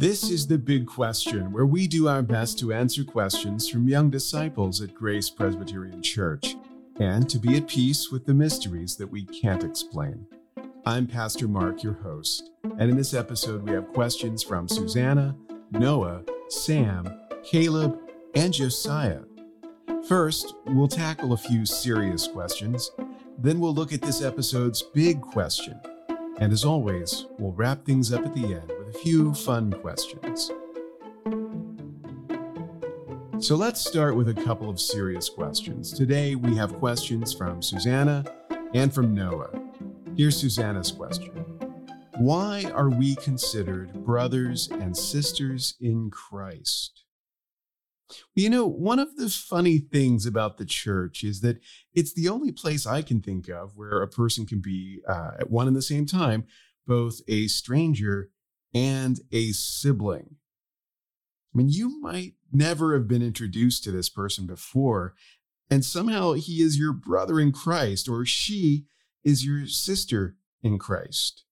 This is the big question, where we do our best to answer questions from young disciples at Grace Presbyterian Church and to be at peace with the mysteries that we can't explain. I'm Pastor Mark, your host, and in this episode, we have questions from Susanna, Noah, Sam, Caleb, and Josiah. First, we'll tackle a few serious questions. Then we'll look at this episode's big question. And as always, we'll wrap things up at the end a few fun questions. So let's start with a couple of serious questions. Today we have questions from Susanna and from Noah. Here's Susanna's question Why are we considered brothers and sisters in Christ? You know, one of the funny things about the church is that it's the only place I can think of where a person can be uh, at one and the same time both a stranger and a sibling. I mean, you might never have been introduced to this person before, and somehow he is your brother in Christ or she is your sister in Christ.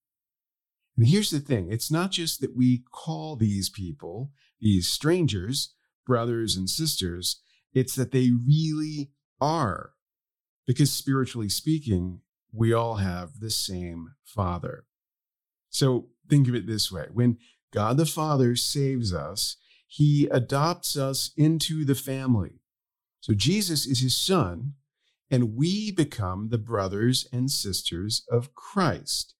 And here's the thing it's not just that we call these people, these strangers, brothers and sisters, it's that they really are. Because spiritually speaking, we all have the same Father. So think of it this way when God the Father saves us, he adopts us into the family. So Jesus is his son, and we become the brothers and sisters of Christ.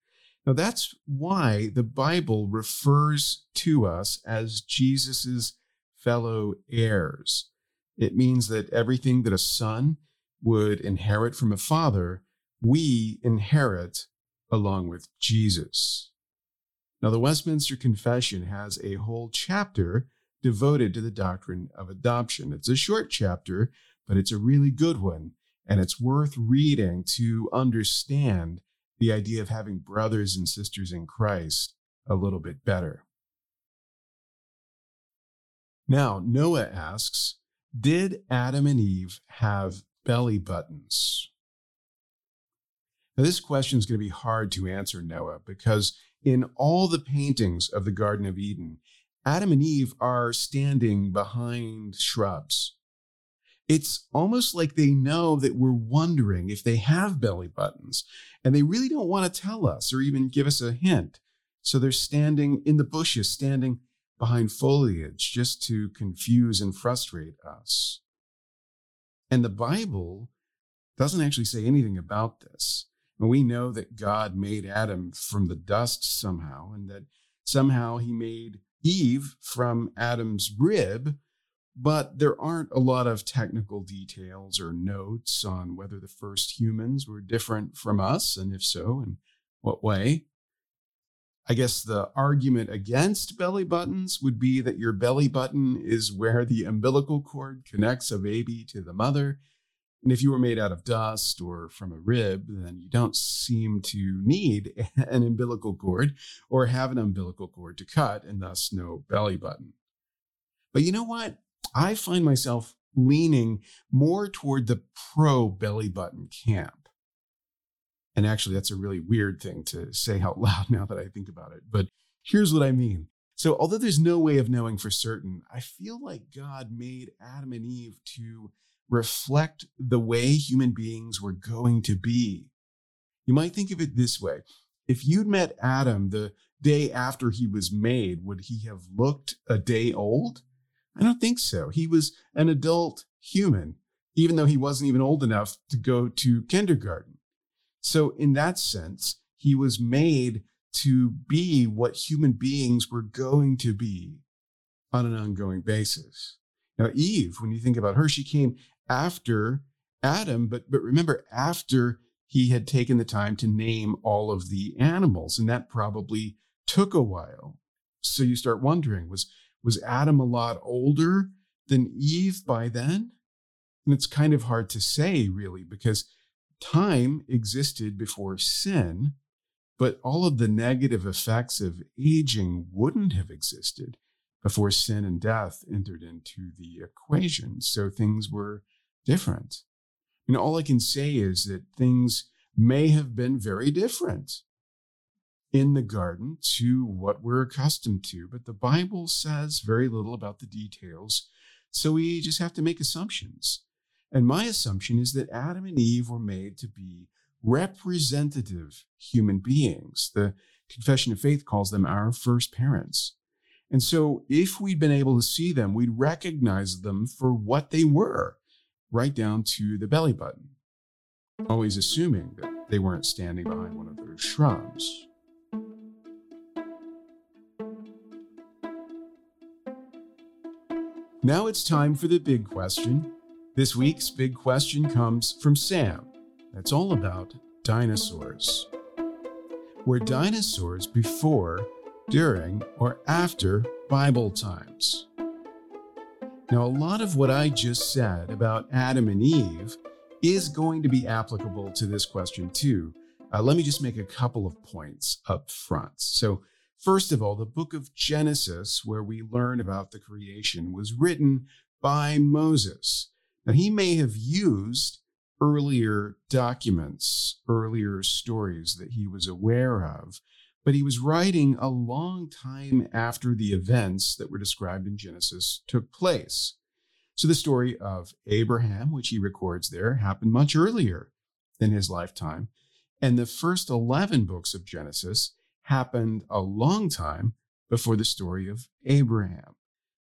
Now, that's why the Bible refers to us as Jesus's fellow heirs. It means that everything that a son would inherit from a father, we inherit along with Jesus. Now, the Westminster Confession has a whole chapter devoted to the doctrine of adoption. It's a short chapter, but it's a really good one, and it's worth reading to understand the idea of having brothers and sisters in Christ a little bit better. Now, Noah asks Did Adam and Eve have belly buttons? Now, this question is going to be hard to answer, Noah, because in all the paintings of the Garden of Eden, Adam and Eve are standing behind shrubs. It's almost like they know that we're wondering if they have belly buttons, and they really don't want to tell us or even give us a hint. So they're standing in the bushes, standing behind foliage just to confuse and frustrate us. And the Bible doesn't actually say anything about this. We know that God made Adam from the dust somehow, and that somehow he made Eve from Adam's rib, but there aren't a lot of technical details or notes on whether the first humans were different from us, and if so, in what way. I guess the argument against belly buttons would be that your belly button is where the umbilical cord connects a baby to the mother. And if you were made out of dust or from a rib, then you don't seem to need an umbilical cord or have an umbilical cord to cut, and thus no belly button. But you know what? I find myself leaning more toward the pro belly button camp. And actually, that's a really weird thing to say out loud now that I think about it. But here's what I mean. So, although there's no way of knowing for certain, I feel like God made Adam and Eve to reflect the way human beings were going to be. You might think of it this way if you'd met Adam the day after he was made, would he have looked a day old? I don't think so. He was an adult human, even though he wasn't even old enough to go to kindergarten. So, in that sense, he was made to be what human beings were going to be on an ongoing basis. Now, Eve, when you think about her, she came after Adam, but, but remember, after he had taken the time to name all of the animals, and that probably took a while. So you start wondering was, was Adam a lot older than Eve by then? And it's kind of hard to say, really, because time existed before sin, but all of the negative effects of aging wouldn't have existed before sin and death entered into the equation. So things were different. And all I can say is that things may have been very different. in the garden to what we're accustomed to, but the Bible says very little about the details. So we just have to make assumptions. And my assumption is that Adam and Eve were made to be representative human beings. The Confession of Faith calls them our first parents. And so if we'd been able to see them, we'd recognize them for what they were, right down to the belly button, always assuming that they weren't standing behind one of those shrubs. Now it's time for the big question. This week's big question comes from Sam. That's all about dinosaurs. Were dinosaurs before, during, or after Bible times? Now, a lot of what I just said about Adam and Eve is going to be applicable to this question too. Uh, let me just make a couple of points up front. So, first of all, the book of Genesis, where we learn about the creation, was written by Moses. Now, he may have used earlier documents, earlier stories that he was aware of, but he was writing a long time after the events that were described in Genesis took place. So the story of Abraham, which he records there, happened much earlier than his lifetime. And the first 11 books of Genesis happened a long time before the story of Abraham.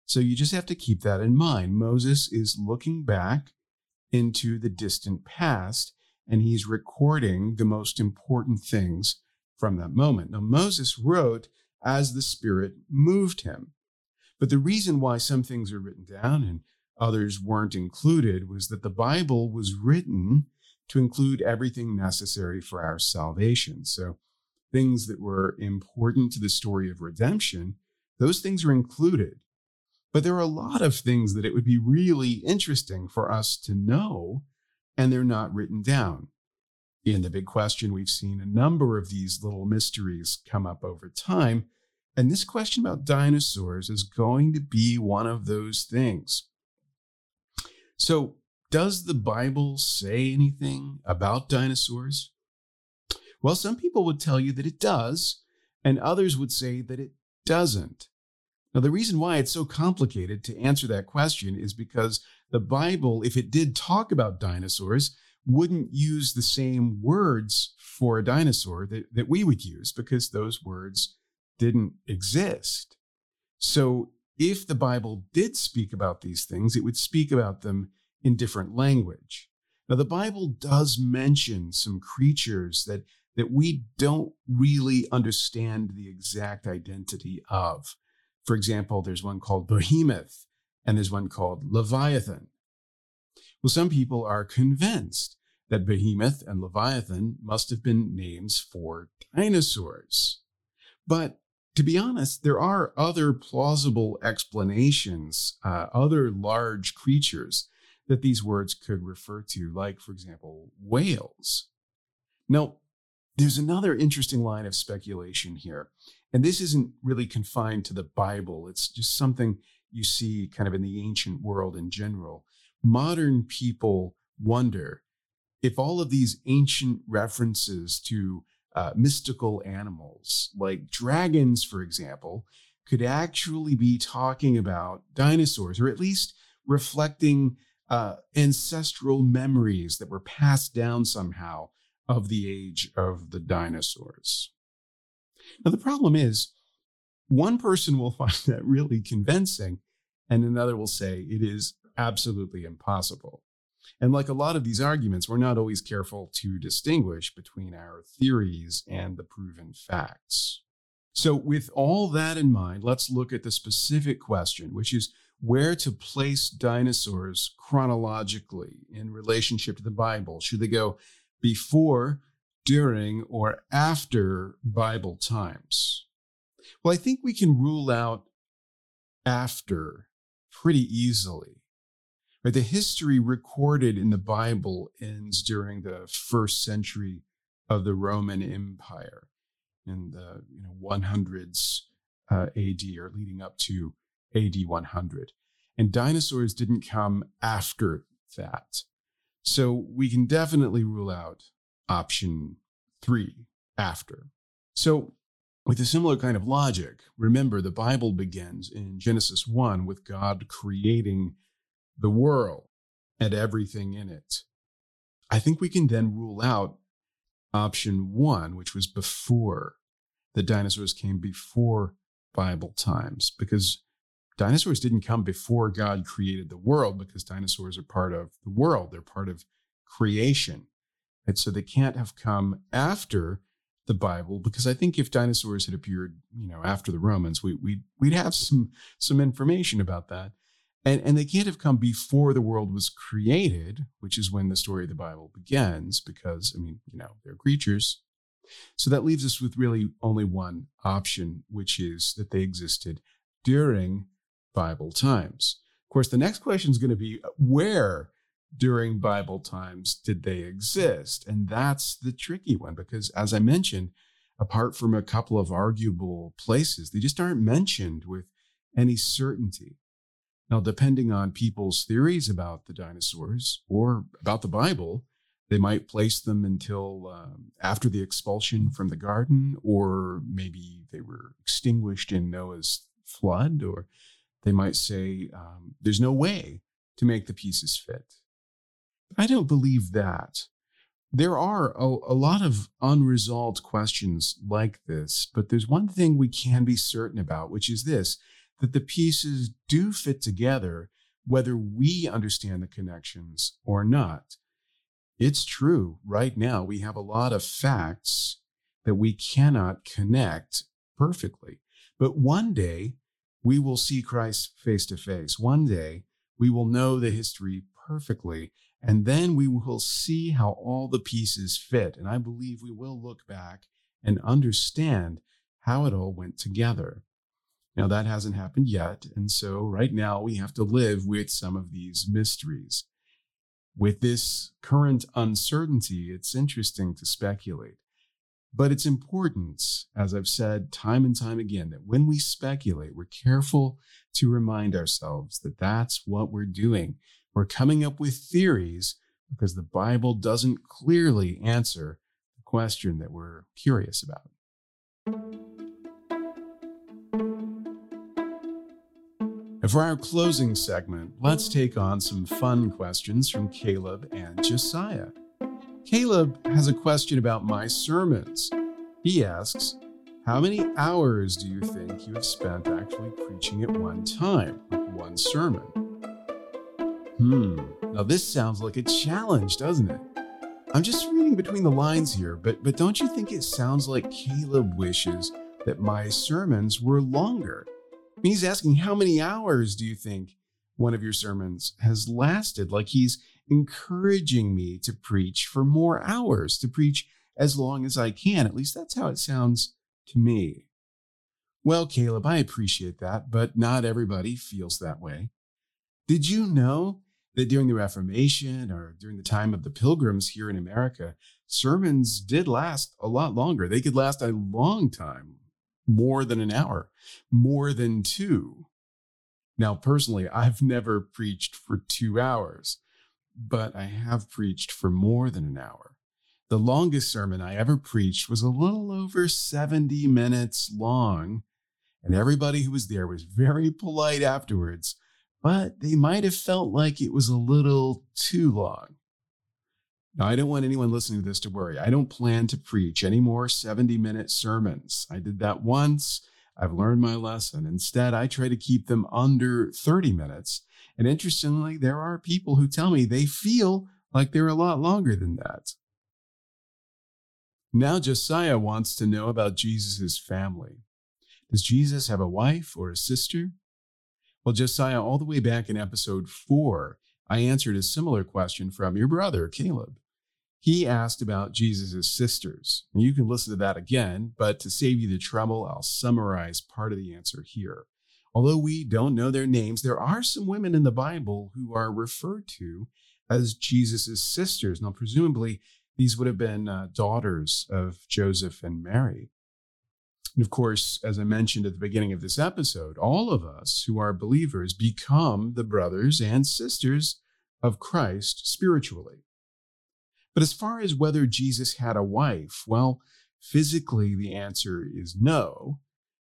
So you just have to keep that in mind. Moses is looking back into the distant past and he's recording the most important things from that moment. Now, Moses wrote as the Spirit moved him. But the reason why some things are written down and others weren't included was that the Bible was written to include everything necessary for our salvation. So, things that were important to the story of redemption, those things are included. But there are a lot of things that it would be really interesting for us to know, and they're not written down. In the big question, we've seen a number of these little mysteries come up over time. And this question about dinosaurs is going to be one of those things. So, does the Bible say anything about dinosaurs? Well, some people would tell you that it does, and others would say that it doesn't. Now, the reason why it's so complicated to answer that question is because the Bible, if it did talk about dinosaurs, wouldn't use the same words for a dinosaur that, that we would use because those words didn't exist. So if the Bible did speak about these things, it would speak about them in different language. Now, the Bible does mention some creatures that, that we don't really understand the exact identity of. For example, there's one called Behemoth, and there's one called Leviathan. Well, some people are convinced that Behemoth and Leviathan must have been names for dinosaurs. But to be honest, there are other plausible explanations, uh, other large creatures that these words could refer to, like, for example, whales. Now, there's another interesting line of speculation here, and this isn't really confined to the Bible. It's just something you see kind of in the ancient world in general. Modern people wonder if all of these ancient references to uh, mystical animals, like dragons, for example, could actually be talking about dinosaurs, or at least reflecting uh, ancestral memories that were passed down somehow of the age of the dinosaurs. Now, the problem is, one person will find that really convincing, and another will say it is absolutely impossible. And like a lot of these arguments, we're not always careful to distinguish between our theories and the proven facts. So, with all that in mind, let's look at the specific question, which is where to place dinosaurs chronologically in relationship to the Bible. Should they go before, during, or after Bible times? Well, I think we can rule out after pretty easily. Right? The history recorded in the Bible ends during the first century of the Roman Empire in the you know 100s uh, AD or leading up to AD 100. And dinosaurs didn't come after that. So we can definitely rule out option three after. So with a similar kind of logic, remember the Bible begins in Genesis 1 with God creating the world and everything in it. I think we can then rule out option one, which was before the dinosaurs came before Bible times, because dinosaurs didn't come before God created the world, because dinosaurs are part of the world, they're part of creation. And so they can't have come after the Bible, because I think if dinosaurs had appeared, you know, after the Romans, we, we, we'd have some, some information about that. And, and they can't have come before the world was created, which is when the story of the Bible begins, because, I mean, you know, they're creatures. So that leaves us with really only one option, which is that they existed during Bible times. Of course, the next question is going to be uh, where during Bible times did they exist? And that's the tricky one, because as I mentioned, apart from a couple of arguable places, they just aren't mentioned with any certainty. Now, depending on people's theories about the dinosaurs or about the Bible, they might place them until um, after the expulsion from the garden, or maybe they were extinguished in Noah's flood, or they might say um, there's no way to make the pieces fit. I don't believe that. There are a, a lot of unresolved questions like this, but there's one thing we can be certain about, which is this that the pieces do fit together, whether we understand the connections or not. It's true. Right now, we have a lot of facts that we cannot connect perfectly. But one day, we will see Christ face to face. One day, we will know the history perfectly. And then we will see how all the pieces fit. And I believe we will look back and understand how it all went together. Now, that hasn't happened yet. And so, right now, we have to live with some of these mysteries. With this current uncertainty, it's interesting to speculate. But it's important, as I've said time and time again, that when we speculate, we're careful to remind ourselves that that's what we're doing. We're coming up with theories because the Bible doesn't clearly answer the question that we're curious about. And for our closing segment, let's take on some fun questions from Caleb and Josiah. Caleb has a question about my sermons. He asks, How many hours do you think you have spent actually preaching at one time, one sermon? Hmm, now this sounds like a challenge, doesn't it? I'm just reading between the lines here, but, but don't you think it sounds like Caleb wishes that my sermons were longer? He's asking, How many hours do you think one of your sermons has lasted? Like he's encouraging me to preach for more hours, to preach as long as I can. At least that's how it sounds to me. Well, Caleb, I appreciate that, but not everybody feels that way. Did you know that during the Reformation or during the time of the pilgrims here in America, sermons did last a lot longer? They could last a long time, more than an hour, more than two. Now, personally, I've never preached for two hours, but I have preached for more than an hour. The longest sermon I ever preached was a little over 70 minutes long, and everybody who was there was very polite afterwards, but they might have felt like it was a little too long. Now, I don't want anyone listening to this to worry. I don't plan to preach any more 70 minute sermons. I did that once. I've learned my lesson. Instead, I try to keep them under 30 minutes. And interestingly, there are people who tell me they feel like they're a lot longer than that. Now, Josiah wants to know about Jesus' family. Does Jesus have a wife or a sister? Well, Josiah, all the way back in episode four, I answered a similar question from your brother, Caleb he asked about Jesus' sisters. And you can listen to that again, but to save you the trouble, I'll summarize part of the answer here. Although we don't know their names, there are some women in the Bible who are referred to as Jesus' sisters. Now, presumably, these would have been uh, daughters of Joseph and Mary. And of course, as I mentioned at the beginning of this episode, all of us who are believers become the brothers and sisters of Christ spiritually. But as far as whether Jesus had a wife, well, physically the answer is no,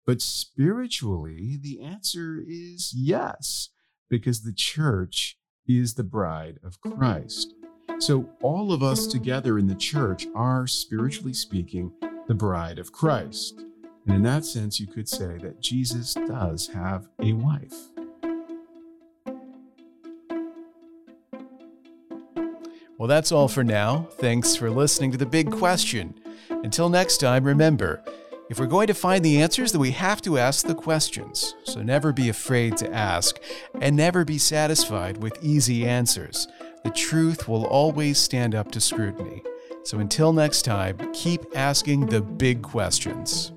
but spiritually the answer is yes, because the church is the bride of Christ. So all of us together in the church are, spiritually speaking, the bride of Christ. And in that sense, you could say that Jesus does have a wife. Well, that's all for now. Thanks for listening to The Big Question. Until next time, remember if we're going to find the answers, then we have to ask the questions. So never be afraid to ask, and never be satisfied with easy answers. The truth will always stand up to scrutiny. So until next time, keep asking the big questions.